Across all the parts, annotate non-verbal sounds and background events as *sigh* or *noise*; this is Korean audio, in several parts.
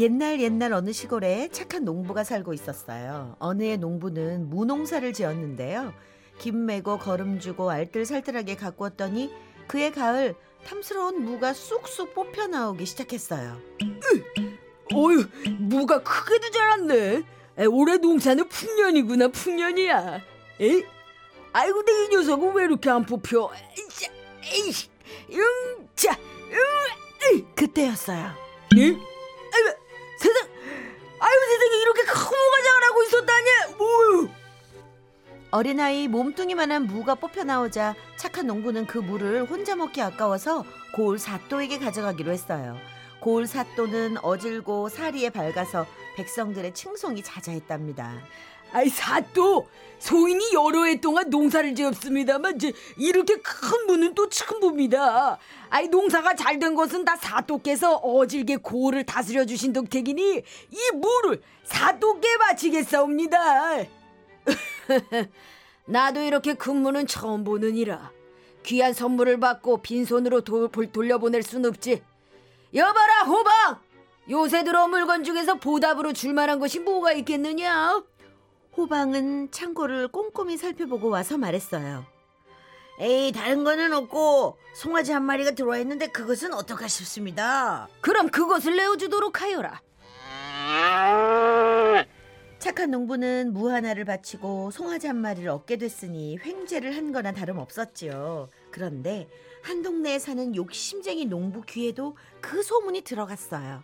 옛날 옛날 어느 시골에 착한 농부가 살고 있었어요. 어느 해 농부는 무농사를 지었는데요. 김 매고 거름 주고 알뜰살뜰하게 가꾸었더니 그해 가을 탐스러운 무가 쑥쑥 뽑혀 나오기 시작했어요. 어휴, 무가 크게도 자랐네. 에, 올해 농사는 풍년이구나, 풍년이야. 에? 아이고, 내 이 녀석은 왜 이렇게 안 뽑혀? 에이씨, 에이씨, 응, 자, 응, 에이. 그때였어요. 네? 어린아이 몸뚱이만한 무가 뽑혀 나오자 착한 농부는 그 무를 혼자 먹기 아까워서 고을 사또에게 가져가기로 했어요. 고을 사또는 어질고 사리에 밝아서 백성들의 칭송이 자자했답니다. 아이, 사또, 소인이 여러 해 동안 농사를 지었습니다만, 이제 이렇게 큰 무는 또 처음봅니다. 아이, 농사가 잘 된 것은 다 사또께서 어질게 고를 다스려 주신 덕택이니, 이 무를 사또께 바치겠사옵니다. *laughs* 나도 이렇게 큰 무는 처음 보느니라. 귀한 선물을 받고 빈손으로 도, 볼- 돌려보낼 순 없지. 여봐라, 호방! 요새 들어 물건 중에서 보답으로 줄 만한 것이 뭐가 있겠느냐? 호방은 창고를 꼼꼼히 살펴보고 와서 말했어요. 에이 다른 거는 없고 송아지 한 마리가 들어와 있는데 그것은 어떨까 싶습니다. 그럼 그것을 내어주도록 하여라. 착한 농부는 무 하나를 바치고 송아지 한 마리를 얻게 됐으니 횡재를 한 거나 다름없었지요. 그런데 한 동네에 사는 욕심쟁이 농부 귀에도 그 소문이 들어갔어요.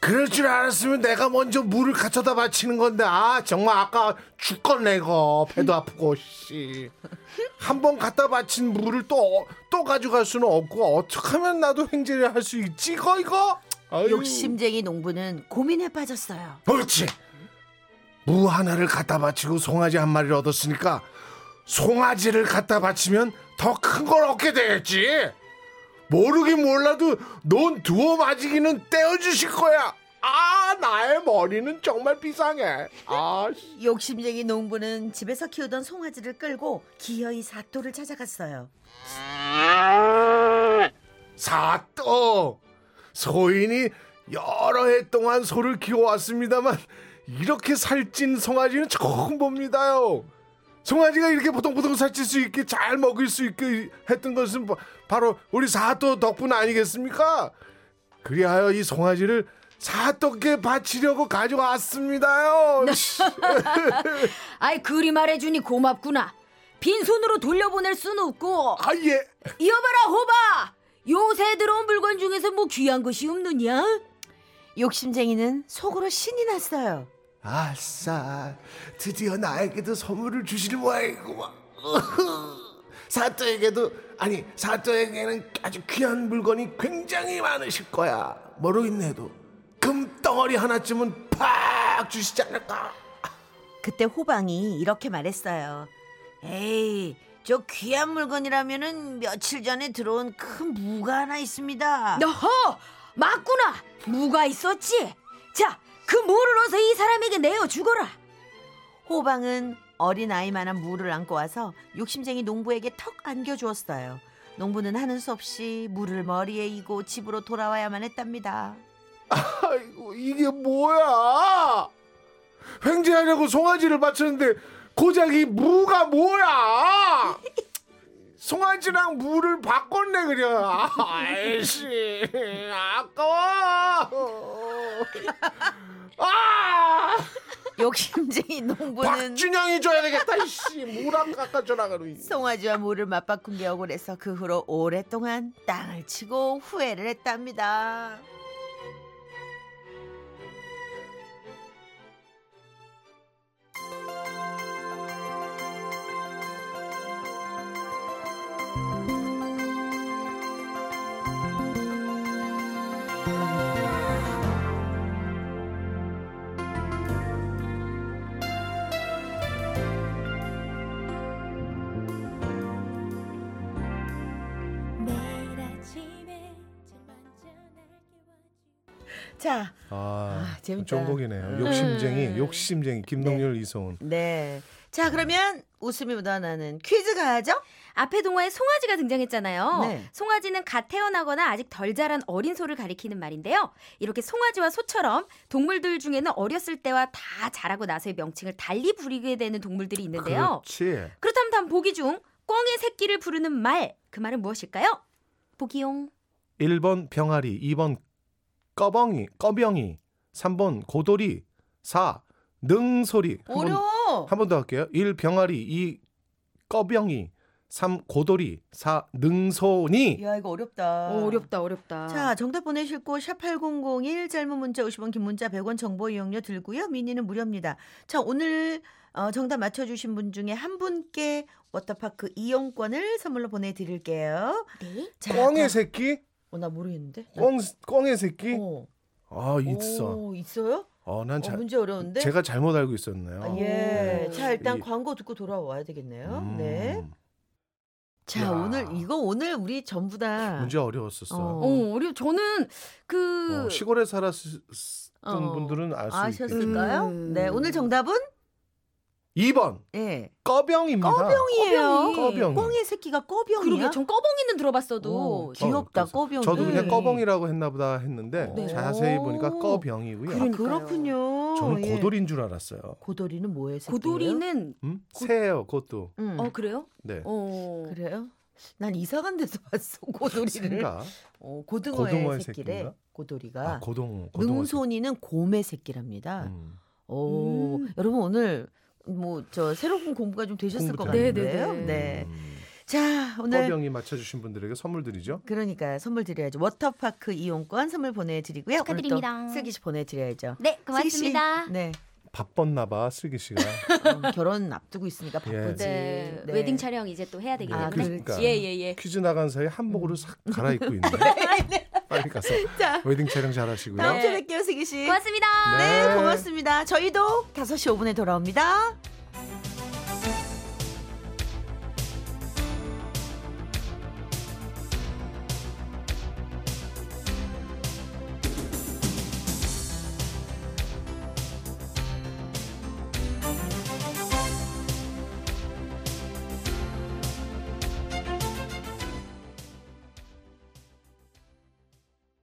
그럴 줄 알았으면 내가 먼저 물을 갖춰다 바치는 건데. 아 정말 아까 죽겠네 이거. 배도 아프고 씨한 번 갖다 바친 물을 또 또 가져갈 수는 없고 어떻게 하면 나도 횡재를 할 수 있지 이거 이거 아유. 욕심쟁이 농부는 고민에 빠졌어요. 그렇지 무 하나를 갖다 바치고 송아지 한 마리를 얻었으니까 송아지를 갖다 바치면 더 큰 걸 얻게 되겠지 모르긴 몰라도 넌 두어 맞이기는 떼어주실 거야 아 나의 머리는 정말 비상해 아 씨. 욕심쟁이 농부는 집에서 키우던 송아지를 끌고 기어이 사또를 찾아갔어요. 사또 소인이 여러 해 동안 소를 키워왔습니다만 이렇게 살찐 송아지는 처음 봅니다요. 송아지가 이렇게 보통보통 살찔 수 있게 잘 먹을 수 있게 했던 것은 바- 바로 우리 사또 덕분 아니겠습니까? 그리하여 이 송아지를 사또께 바치려고 가져왔습니다요. *laughs* 아이 그리 말해주니 고맙구나. 빈손으로 돌려보낼 수는 없고. 아 예. 이어봐라 호바. 요새 들어온 물건 중에서 뭐 귀한 것이 없느냐? 욕심쟁이는 속으로 신이 났어요. 아싸, 드디어 나에게도 선물을 주실 모양이구만. *laughs* 사또에게도 아니 사또에게는 아주 귀한 물건이 굉장히 많으실 거야. 모르겠네도 금덩어리 하나쯤은 팍 주시지 않을까? 그때 호방이 이렇게 말했어요. 에이, 저 귀한 물건이라면은 며칠 전에 들어온 큰 무가 하나 있습니다. 너허 맞구나. 무가 있었지. 자, 그 무를 어서 이 사람에게 내어 주거라. 호방은 어린 아이만한 무를 안고 와서 욕심쟁이 농부에게 턱 안겨 주었어요. 농부는 하는 수 없이 물을 머리에 이고 집으로 돌아와야만 했답니다. 아이고 이게 뭐야? 횡재하려고 송아지를 바쳤는데 고작 이 무가 뭐야? 송아지랑 무를 바꿨네 그냥. 아이씨 아까워. 아 욕심쟁이 농부는 박준영이 줘야 되겠다. 이씨 무랑 깎아줘라 그러. 송아지와 물을 맞바꾼 게 억울해서 그 후로 오랫동안 땅을 치고 후회를 했답니다. 자, 아, 아, 재밌다. 좋은 곡이네요. 욕심쟁이, 욕심쟁이 김동률 이소은. 네. 자, 그러면 웃음이 묻어나는 퀴즈 가야죠? 앞에 동화에 송아지가 등장했잖아요. 네. 송아지는 갓 태어나거나 아직 덜 자란 어린 소를 가리키는 말인데요. 이렇게 송아지와 소처럼 동물들 중에는 어렸을 때와 다 자라고 나서의 명칭을 달리 부리게 되는 동물들이 있는데요. 그렇지. 그렇다면 다음 보기 중 꿩의 새끼를 부르는 말, 그 말은 무엇일까요? 보기용. 1번 병아리, 2번 꺼벙이, 꺼병이, 3번 고돌이, 4 능소리. 어려워. 한 번 더 할게요. 1 병아리, 2 꺼병이, 3 고돌이, 4 능소니. 야, 이거 어렵다. 어, 어렵다, 어렵다. 자, 정답 보내실 곳 샵8001 짧은 문자 50원 긴 문자 100원 정보 이용료 들고요. 미니는 무료입니다. 자, 오늘 어, 정답 맞춰 주신 분 중에 한 분께 워터파크 이용권을 선물로 보내 드릴게요. 네. 자, 다- 새끼? 어, 나 모르겠는데. 꿩 꿩의 새끼? 어. 아, 있어. 오, 있어요? 어, 난 어, 자, 문제 어려운데. 제가 잘못 알고 있었네요. 아, 예. 오. 자, 일단 이- 광고 듣고 돌아와야 되겠네요. 음, 네. 자, 야. 오늘 이거 오늘 우리 전부 다 문제 어려웠었어. 어. 어, 어려 저는 그 어, 시골에 살았던 어, 분들은 알 수 있겠죠. 아셨을까요? 음. 네, 오늘 정답은 2번 예. 꺼병입니다. 꺼병이에요. 꺼병이. 꿩의 새끼가 꺼병이야. 그러게 전 꺼벙이는 들어봤어도 어, 귀엽다, 꺼병이. 저도 그냥 네. 꺼벙이라고 했나 보다 했는데 네. 자세히 보니까 오. 꺼병이고요. 아, 그러니까요. 그렇군요. 저는 예. 고돌인 줄 알았어요. 고돌이는 뭐예요? 고돌이는 음? 새예요, 그것도. 음. 어 그래요? 네. 어. 그래요? 난 이상한 데서 봤어 고돌이를. 새인가? 어, 고등어의, 고등어의 새끼래. 새끼인가? 고돌이가. 아, 고동 고동어 능손이는 곰의 새끼랍니다. 새끼. 음. 오, 음. 여러분 오늘 뭐 저 새로운 공부가 좀 되셨을 것. 같은데요. 네, 네, 네. 음. 자, 오늘 꺼병이 맞춰 주신 분들에게 선물 드리죠. 그러니까 선물 드려야죠. 워터파크 이용권 선물 보내 드리고요. 축하드립니다. 오늘 또 슬기 씨 보내 드려야죠. 네, 슬기 씨, 고맙습니다. 네. 바빴나 봐 슬기 씨가. 어, 결혼 앞두고 있으니까 예. 바쁘지. 네, 네. 웨딩 촬영 이제 또 해야 되기 아, 때문에. 그러니까. 예, 예, 예. 퀴즈 나간 사이 한복으로 싹 갈아입고 있네. *laughs* 빨리 가서 *laughs* 자, 웨딩 촬영 잘 하시고요. 다음 네. 주에 뵐게요, 슬기 씨. 고맙습니다. 네, 고맙습니다. 저희도 5시 5분에 돌아옵니다.